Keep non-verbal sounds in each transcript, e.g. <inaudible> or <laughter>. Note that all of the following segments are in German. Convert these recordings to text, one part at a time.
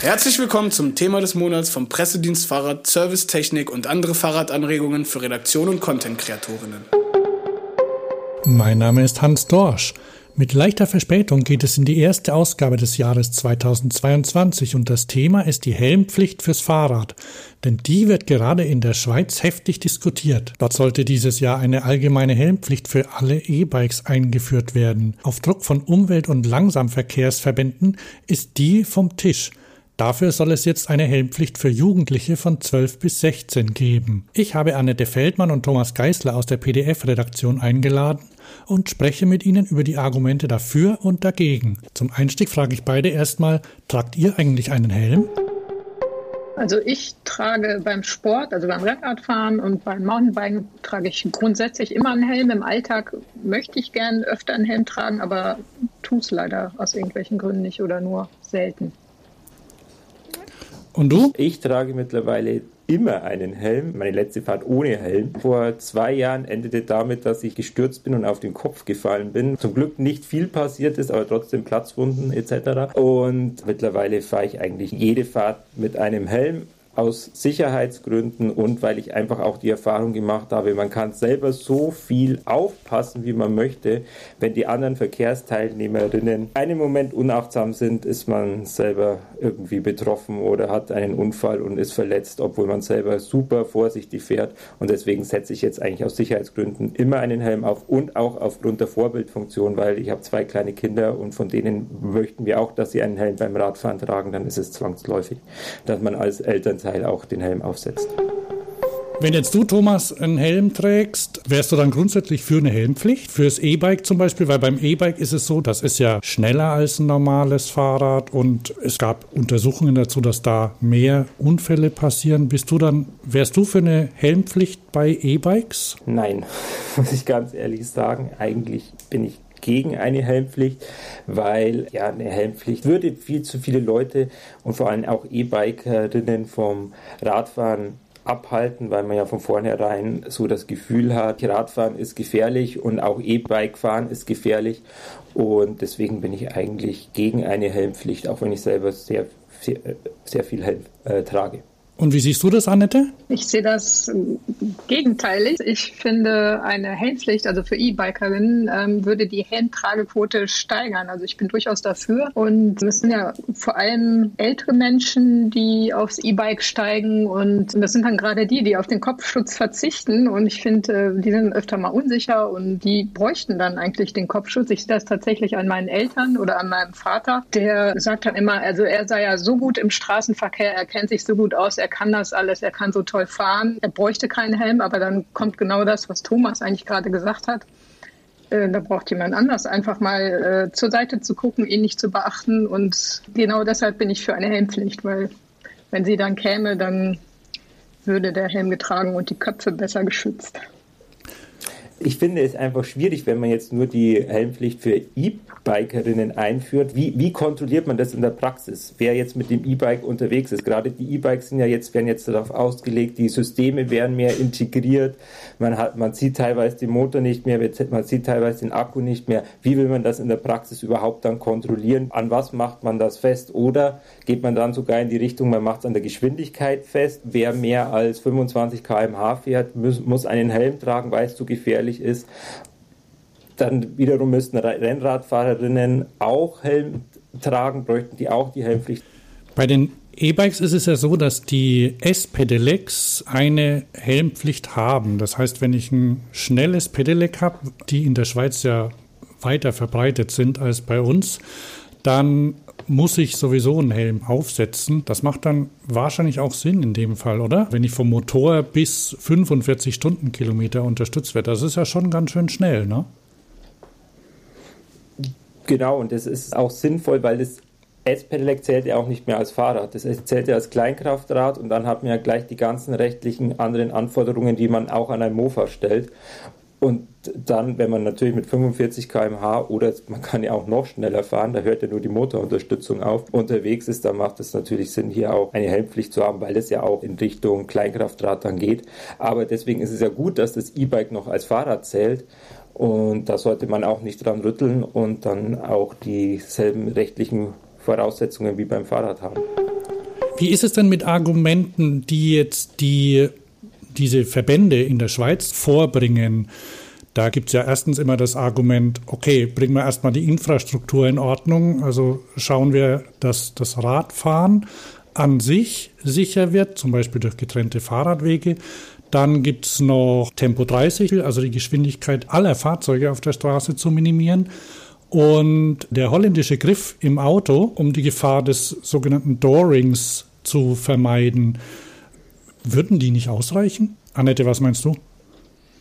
Herzlich willkommen zum Thema des Monats vom Pressedienst Fahrrad, Servicetechnik und andere Fahrradanregungen für Redaktion und Content-Kreatorinnen. Mein Name ist Hans Dorsch. Mit leichter Verspätung geht es in die erste Ausgabe des Jahres 2022 und das Thema ist die Helmpflicht fürs Fahrrad, denn die wird gerade in der Schweiz heftig diskutiert. Dort sollte dieses Jahr eine allgemeine Helmpflicht für alle E-Bikes eingeführt werden. Auf Druck von Umwelt- und Langsamverkehrsverbänden ist die vom Tisch. Dafür soll es jetzt eine Helmpflicht für Jugendliche von 12 bis 16 geben. Ich habe Annette Feldmann und Thomas Geisler aus der PDF-Redaktion eingeladen und spreche mit Ihnen über die Argumente dafür und dagegen. Zum Einstieg frage ich beide erstmal, tragt ihr eigentlich einen Helm? Also ich trage beim Sport, also beim Rennradfahren und beim Mountainbiken trage ich grundsätzlich immer einen Helm. Im Alltag möchte ich gern öfter einen Helm tragen, aber tue es leider aus irgendwelchen Gründen nicht oder nur selten. Und du? Ich trage mittlerweile immer einen Helm. Meine letzte Fahrt ohne Helm. Vor zwei Jahren endete damit, dass ich gestürzt bin und auf den Kopf gefallen bin. Zum Glück nicht viel passiert ist, aber trotzdem Platzwunden etc. Und mittlerweile fahre ich eigentlich jede Fahrt mit einem Helm aus Sicherheitsgründen und weil ich einfach auch die Erfahrung gemacht habe, man kann selber so viel aufpassen, wie man möchte. Wenn die anderen Verkehrsteilnehmerinnen einen Moment unachtsam sind, ist man selber irgendwie betroffen oder hat einen Unfall und ist verletzt, obwohl man selber super vorsichtig fährt. Und deswegen setze ich jetzt eigentlich aus Sicherheitsgründen immer einen Helm auf und auch aufgrund der Vorbildfunktion, weil ich habe zwei kleine Kinder und von denen möchten wir auch, dass sie einen Helm beim Radfahren tragen. Dann ist es zwangsläufig, dass man als Elternteil Teil auch den Helm aufsetzt. Wenn jetzt du, Thomas, einen Helm trägst, wärst du dann grundsätzlich für eine Helmpflicht? Fürs E-Bike zum Beispiel? Weil beim E-Bike ist es so, das ist ja schneller als ein normales Fahrrad und es gab Untersuchungen dazu, dass da mehr Unfälle passieren. Bist du dann, wärst du für eine Helmpflicht bei E-Bikes? Nein, <laughs> muss ich ganz ehrlich sagen. Eigentlich bin ich gegen eine Helmpflicht, weil ja eine Helmpflicht würde viel zu viele Leute und vor allem auch E-Bikerinnen vom Radfahren abhalten, weil man ja von vornherein so das Gefühl hat, Radfahren ist gefährlich und auch E-Bike fahren ist gefährlich und deswegen bin ich eigentlich gegen eine Helmpflicht, auch wenn ich selber sehr, sehr, sehr viel Helm äh, trage. Und wie siehst du das, Annette? Ich sehe das gegenteilig. Ich finde, eine Helmpflicht, also für E-Bikerinnen, ähm, würde die Helmtragequote steigern. Also ich bin durchaus dafür. Und es sind ja vor allem ältere Menschen, die aufs E-Bike steigen. Und das sind dann gerade die, die auf den Kopfschutz verzichten. Und ich finde, äh, die sind öfter mal unsicher und die bräuchten dann eigentlich den Kopfschutz. Ich sehe das tatsächlich an meinen Eltern oder an meinem Vater. Der sagt dann immer, also er sei ja so gut im Straßenverkehr, er kennt sich so gut aus, er kann das alles, er kann so toll fahren, er bräuchte keinen Helm, aber dann kommt genau das, was Thomas eigentlich gerade gesagt hat. Äh, da braucht jemand anders einfach mal äh, zur Seite zu gucken, ihn nicht zu beachten. Und genau deshalb bin ich für eine Helmpflicht, weil wenn sie dann käme, dann würde der Helm getragen und die Köpfe besser geschützt. Ich finde es einfach schwierig, wenn man jetzt nur die Helmpflicht für E-Bikerinnen einführt. Wie, wie kontrolliert man das in der Praxis? Wer jetzt mit dem E-Bike unterwegs ist? Gerade die E-Bikes sind ja jetzt, werden jetzt darauf ausgelegt, die Systeme werden mehr integriert. Man hat, man sieht teilweise den Motor nicht mehr, man sieht teilweise den Akku nicht mehr. Wie will man das in der Praxis überhaupt dann kontrollieren? An was macht man das fest? Oder geht man dann sogar in die Richtung, man macht es an der Geschwindigkeit fest? Wer mehr als 25 kmh fährt, muss, muss einen Helm tragen, weil es zu gefährlich gefährlich ist. Dann wiederum müssten Rennradfahrerinnen auch Helm tragen, bräuchten die auch die Helmpflicht. Bei den E-Bikes ist es ja so, dass die S-Pedelecs eine Helmpflicht haben. Das heißt, wenn ich ein schnelles Pedelec habe, die in der Schweiz ja weiter verbreitet sind als bei uns, dann muss ich sowieso einen Helm aufsetzen. Das macht dann wahrscheinlich auch Sinn in dem Fall, oder? Wenn ich vom Motor bis 45 Stundenkilometer unterstützt werde, das ist ja schon ganz schön schnell, ne? Genau, und das ist auch sinnvoll, weil das S-Pedelec zählt ja auch nicht mehr als Fahrrad. Das zählt ja als Kleinkraftrad und dann hat man ja gleich die ganzen rechtlichen anderen Anforderungen, die man auch an ein Mofa stellt. Und dann, wenn man natürlich mit 45 km/h oder man kann ja auch noch schneller fahren, da hört ja nur die Motorunterstützung auf, unterwegs ist, dann macht es natürlich Sinn, hier auch eine Helmpflicht zu haben, weil es ja auch in Richtung Kleinkraftrad dann geht. Aber deswegen ist es ja gut, dass das E-Bike noch als Fahrrad zählt. Und da sollte man auch nicht dran rütteln und dann auch dieselben rechtlichen Voraussetzungen wie beim Fahrrad haben. Wie ist es denn mit Argumenten, die jetzt die, diese Verbände in der Schweiz vorbringen? Da gibt es ja erstens immer das Argument, okay, bringen wir erstmal die Infrastruktur in Ordnung. Also schauen wir, dass das Radfahren an sich sicher wird, zum Beispiel durch getrennte Fahrradwege. Dann gibt es noch Tempo 30, also die Geschwindigkeit aller Fahrzeuge auf der Straße zu minimieren. Und der holländische Griff im Auto, um die Gefahr des sogenannten Doorings zu vermeiden, würden die nicht ausreichen? Annette, was meinst du?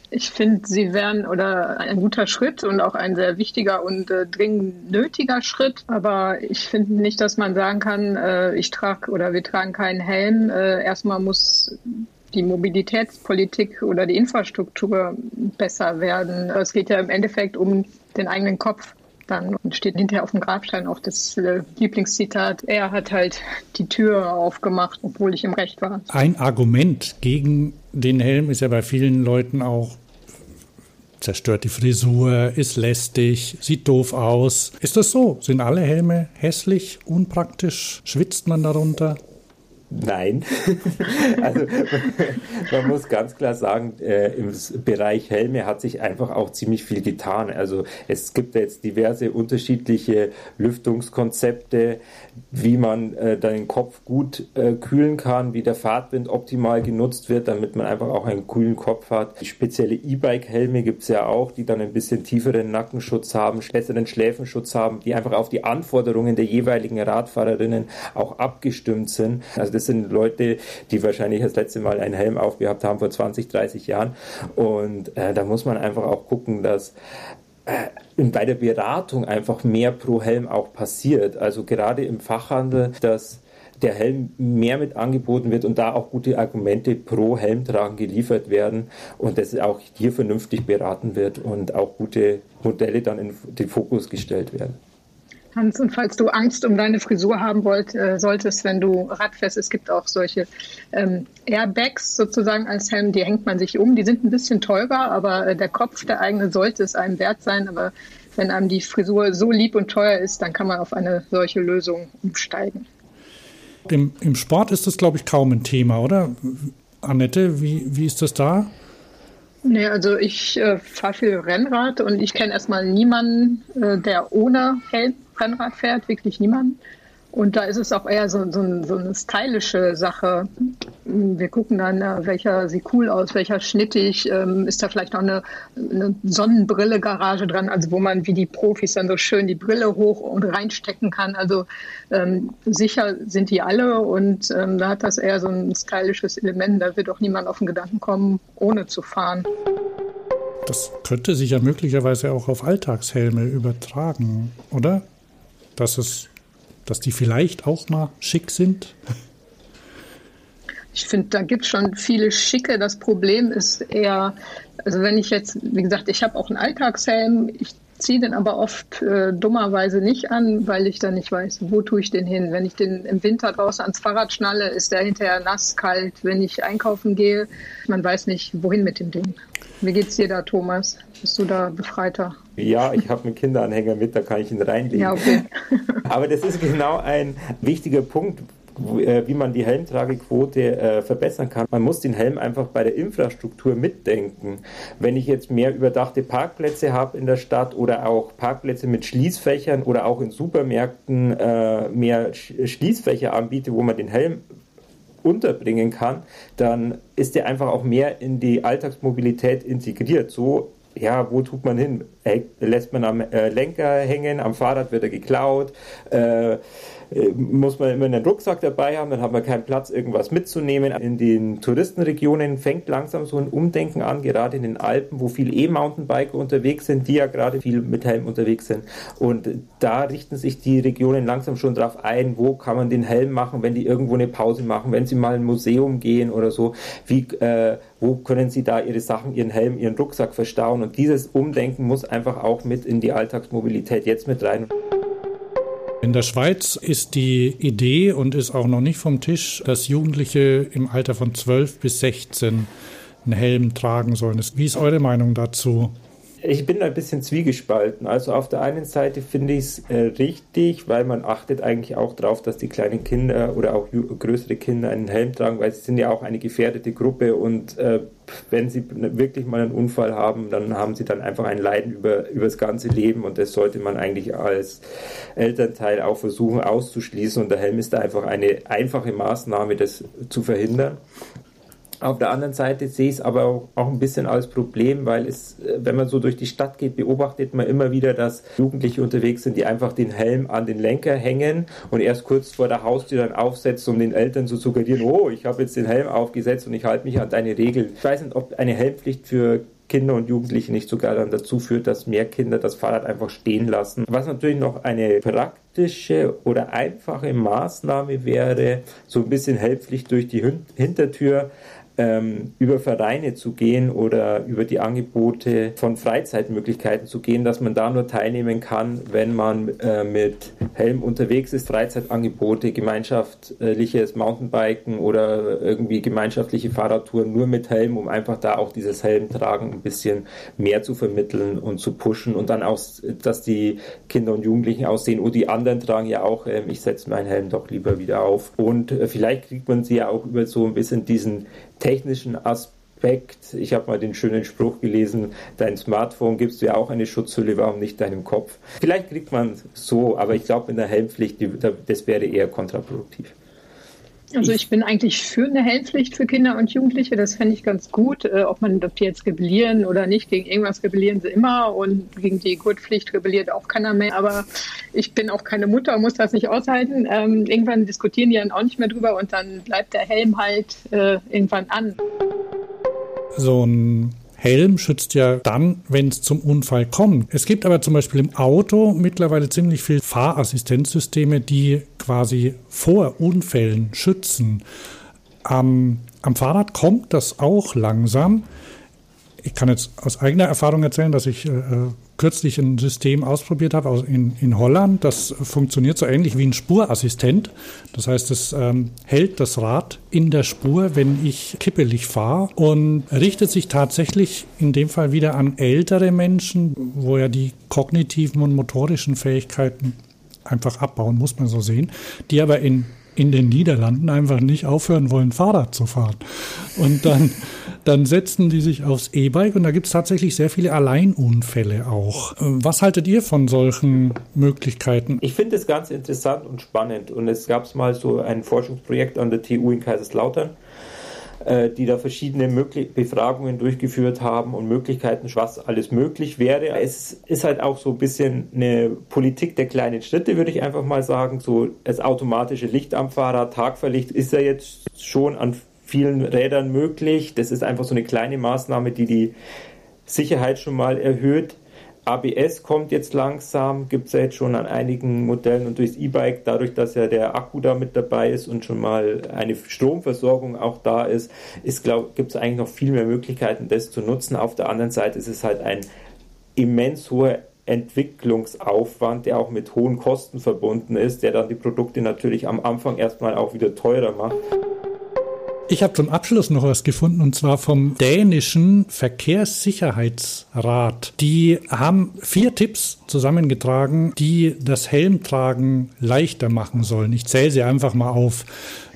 Ich finde, sie wären oder ein guter Schritt und auch ein sehr wichtiger und äh, dringend nötiger Schritt. Aber ich finde nicht, dass man sagen kann, äh, ich trage oder wir tragen keinen Helm. Äh, erstmal muss die Mobilitätspolitik oder die Infrastruktur besser werden. Es geht ja im Endeffekt um den eigenen Kopf dann und steht hinterher auf dem Grabstein auch das äh, Lieblingszitat, er hat halt die Tür aufgemacht, obwohl ich im Recht war. Ein Argument gegen den Helm ist ja bei vielen Leuten auch zerstört die Frisur, ist lästig, sieht doof aus. Ist das so? Sind alle Helme hässlich, unpraktisch? Schwitzt man darunter? Nein. <laughs> also man muss ganz klar sagen, äh, im Bereich Helme hat sich einfach auch ziemlich viel getan. Also es gibt jetzt diverse unterschiedliche Lüftungskonzepte, wie man äh, den Kopf gut äh, kühlen kann, wie der Fahrtwind optimal genutzt wird, damit man einfach auch einen kühlen Kopf hat. Spezielle E-Bike-Helme gibt es ja auch, die dann ein bisschen tieferen Nackenschutz haben, besseren Schläfenschutz haben, die einfach auf die Anforderungen der jeweiligen Radfahrerinnen auch abgestimmt sind. Also das sind Leute, die wahrscheinlich das letzte Mal einen Helm aufgehabt haben vor 20, 30 Jahren. Und äh, da muss man einfach auch gucken, dass äh, bei der Beratung einfach mehr pro Helm auch passiert. Also gerade im Fachhandel, dass der Helm mehr mit angeboten wird und da auch gute Argumente pro Helmtragen geliefert werden und dass auch hier vernünftig beraten wird und auch gute Modelle dann in den Fokus gestellt werden. Hans, und falls du Angst um deine Frisur haben wollt, äh, solltest, wenn du Rad es gibt auch solche ähm, Airbags sozusagen als Helm, die hängt man sich um. Die sind ein bisschen teurer, aber äh, der Kopf, der eigene, sollte es einem wert sein. Aber wenn einem die Frisur so lieb und teuer ist, dann kann man auf eine solche Lösung umsteigen. Im, im Sport ist das, glaube ich, kaum ein Thema, oder? Annette, wie, wie ist das da? Nee, also ich äh, fahre viel Rennrad und ich kenne erstmal niemanden, äh, der ohne Helm Rennrad fährt, wirklich niemanden. Und da ist es auch eher so, so, so, eine stylische Sache. Wir gucken dann, äh, welcher sieht cool aus, welcher schnittig. Ähm, ist da vielleicht noch eine, eine Sonnenbrille-Garage dran, also wo man wie die Profis dann so schön die Brille hoch und reinstecken kann. Also ähm, sicher sind die alle und ähm, da hat das eher so ein stylisches Element. Da wird auch niemand auf den Gedanken kommen, ohne zu fahren. Das könnte sich ja möglicherweise auch auf Alltagshelme übertragen, oder? Dass es, dass die vielleicht auch mal schick sind. Ich finde, da gibt es schon viele schicke. Das Problem ist eher, also wenn ich jetzt, wie gesagt, ich habe auch einen Alltagshelm, ich ziehe den aber oft äh, dummerweise nicht an, weil ich dann nicht weiß, wo tue ich den hin. Wenn ich den im Winter draußen ans Fahrrad schnalle, ist der hinterher nass, kalt. Wenn ich einkaufen gehe, man weiß nicht, wohin mit dem Ding. Wie geht's dir da, Thomas? Bist du da befreiter? Ja, ich habe einen Kinderanhänger mit, da kann ich ihn reinlegen. Ja, okay. <laughs> Aber das ist genau ein wichtiger Punkt, äh, wie man die Helmtragequote äh, verbessern kann. Man muss den Helm einfach bei der Infrastruktur mitdenken. Wenn ich jetzt mehr überdachte Parkplätze habe in der Stadt oder auch Parkplätze mit Schließfächern oder auch in Supermärkten äh, mehr Schließfächer anbiete, wo man den Helm unterbringen kann, dann ist der einfach auch mehr in die Alltagsmobilität integriert. So ja, wo tut man hin? Lässt man am äh, Lenker hängen, am Fahrrad wird er geklaut, äh, äh, muss man immer einen Rucksack dabei haben, dann hat man keinen Platz, irgendwas mitzunehmen. In den Touristenregionen fängt langsam so ein Umdenken an, gerade in den Alpen, wo viel E-Mountainbiker unterwegs sind, die ja gerade viel mit Helm unterwegs sind. Und da richten sich die Regionen langsam schon darauf ein, wo kann man den Helm machen, wenn die irgendwo eine Pause machen, wenn sie mal in ein Museum gehen oder so. Wie, äh, wo können sie da ihre Sachen, ihren Helm, ihren Rucksack verstauen? Und dieses Umdenken muss einfach auch mit in die Alltagsmobilität jetzt mit rein. In der Schweiz ist die Idee und ist auch noch nicht vom Tisch, dass Jugendliche im Alter von 12 bis 16 einen Helm tragen sollen. Wie ist eure Meinung dazu? Ich bin ein bisschen zwiegespalten. Also auf der einen Seite finde ich es äh, richtig, weil man achtet eigentlich auch darauf, dass die kleinen Kinder oder auch größere Kinder einen Helm tragen, weil sie sind ja auch eine gefährdete Gruppe und äh, wenn sie wirklich mal einen Unfall haben, dann haben sie dann einfach ein Leiden über, über das ganze Leben und das sollte man eigentlich als Elternteil auch versuchen auszuschließen und der Helm ist da einfach eine einfache Maßnahme, das zu verhindern. Auf der anderen Seite sehe ich es aber auch, auch, ein bisschen als Problem, weil es, äh, wenn man so durch die Stadt geht, beobachtet man immer wieder, dass Jugendliche unterwegs sind, die einfach den Helm an den Lenker hängen und erst kurz vor der Haustür dann aufsetzen, um den Eltern zu suggerieren, oh, ich habe jetzt den Helm aufgesetzt und ich halte mich an deine Regeln. Ich weiß nicht, ob eine Helmpflicht für Kinder und Jugendliche nicht sogar dann dazu führt, dass mehr Kinder das Fahrrad einfach stehen lassen. Was natürlich noch eine praktische oder einfache Maßnahme wäre, so ein bisschen Helmpflicht durch die Hintertür ähm, über Vereine zu gehen oder über die Angebote von Freizeitmöglichkeiten zu gehen, dass man da nur teilnehmen kann, wenn man äh, mit Helm unterwegs ist. Freizeitangebote, gemeinschaftliches Mountainbiken oder irgendwie gemeinschaftliche Fahrradtouren nur mit Helm, um einfach da auch dieses Helmtragen ein bisschen mehr zu vermitteln und zu pushen und dann auch, dass die Kinder und Jugendlichen aussehen, oh, die anderen tragen ja auch, ähm, ich setze meinen Helm doch lieber wieder auf. Und äh, vielleicht kriegt man sie ja auch über so ein bisschen diesen technischen Aspekt. Ich habe mal den schönen Spruch gelesen, dein Smartphone gibst du ja auch eine Schutzhülle, warum nicht deinem Kopf? Vielleicht kriegt man so, aber ich glaube in der Helmpflicht, das wäre eher kontraproduktiv. Also ich bin eigentlich für eine Helmpflicht für Kinder und Jugendliche. Das fände ich ganz gut. Äh, ob man ob die jetzt rebellieren oder nicht, gegen irgendwas rebellieren sie immer und gegen die Gurtpflicht rebelliert auch keiner mehr. Aber ich bin auch keine Mutter und muss das nicht aushalten. Ähm, irgendwann diskutieren die dann auch nicht mehr drüber und dann bleibt der Helm halt äh, irgendwann an. So ein Helm schützt ja dann, wenn es zum Unfall kommt. Es gibt aber zum Beispiel im Auto mittlerweile ziemlich viel Fahrassistenzsysteme, die quasi vor Unfällen schützen. Am, am Fahrrad kommt das auch langsam. Ich kann jetzt aus eigener Erfahrung erzählen, dass ich äh, kürzlich ein System ausprobiert habe in, in Holland. Das funktioniert so ähnlich wie ein Spurassistent. Das heißt, es ähm, hält das Rad in der Spur, wenn ich kippelig fahre und richtet sich tatsächlich in dem Fall wieder an ältere Menschen, wo ja die kognitiven und motorischen Fähigkeiten einfach abbauen, muss man so sehen, die aber in in den Niederlanden einfach nicht aufhören wollen, Fahrrad zu fahren. Und dann, <laughs> dann setzen die sich aufs E-Bike und da gibt es tatsächlich sehr viele Alleinunfälle auch. Was haltet ihr von solchen Möglichkeiten? Ich finde es ganz interessant und spannend. Und es gab mal so ein Forschungsprojekt an der TU in Kaiserslautern äh, die da verschiedene Möglich Befragungen durchgeführt haben und Möglichkeiten, was alles möglich wäre. Es ist halt auch so ein bisschen eine Politik der kleinen Schritte, würde ich einfach mal sagen. So das automatische Licht am Fahrrad, Tagverlicht ist ja jetzt schon an vielen Rädern möglich. Das ist einfach so eine kleine Maßnahme, die die Sicherheit schon mal erhöht. ABS kommt jetzt langsam, gibt es ja jetzt schon an einigen Modellen und durchs E-Bike, dadurch, dass ja der Akku da mit dabei ist und schon mal eine Stromversorgung auch da ist, ist gibt es eigentlich noch viel mehr Möglichkeiten, das zu nutzen. Auf der anderen Seite ist es halt ein immens hoher Entwicklungsaufwand, der auch mit hohen Kosten verbunden ist, der dann die Produkte natürlich am Anfang erstmal auch wieder teurer macht. Ich habe zum Abschluss noch was gefunden und zwar vom dänischen Verkehrssicherheitsrat. Die haben vier Tipps zusammengetragen, die das Helmtragen leichter machen sollen. Ich zähle sie einfach mal auf.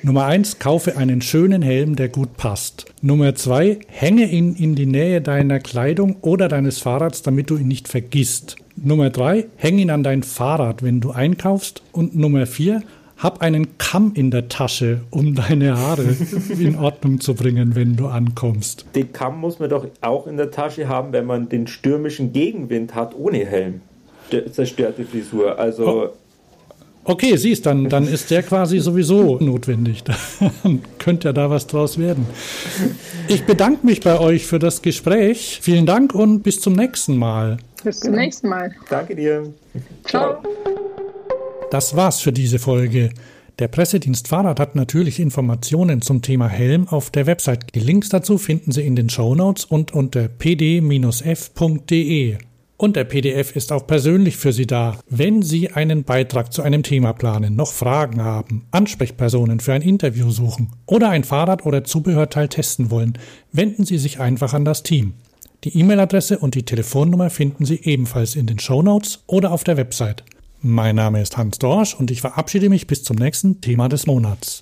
Nummer eins, kaufe einen schönen Helm, der gut passt. Nummer zwei, hänge ihn in die Nähe deiner Kleidung oder deines Fahrrads, damit du ihn nicht vergisst. Nummer drei, hänge ihn an dein Fahrrad, wenn du einkaufst. Und Nummer vier, hab einen Kamm in der Tasche, um deine Haare in Ordnung zu bringen, wenn du ankommst. Den Kamm muss man doch auch in der Tasche haben, wenn man den stürmischen Gegenwind hat ohne Helm. Zerstörte Frisur. Also. Oh. Okay, siehst, dann, dann ist der quasi sowieso notwendig. <laughs> Dann könnte ja da was draus werden. Ich bedanke mich bei euch für das Gespräch. Vielen Dank und bis zum nächsten Mal. Bis zum nächsten Mal. Danke dir. Ciao. Das war's für diese Folge. Der Pressedienst Fahrrad hat natürlich Informationen zum Thema Helm auf der Website. Die Links dazu finden Sie in den Show Notes und unter pd-f.de. Und der PDF ist auch persönlich für Sie da. Wenn Sie einen Beitrag zu einem Thema planen, noch Fragen haben, Ansprechpersonen für ein Interview suchen oder ein Fahrrad oder Zubehörteil testen wollen, wenden Sie sich einfach an das Team. Die E-Mail-Adresse und die Telefonnummer finden Sie ebenfalls in den Show Notes oder auf der Website. Mein Name ist Hans Dorsch und ich verabschiede mich bis zum nächsten Thema des Monats.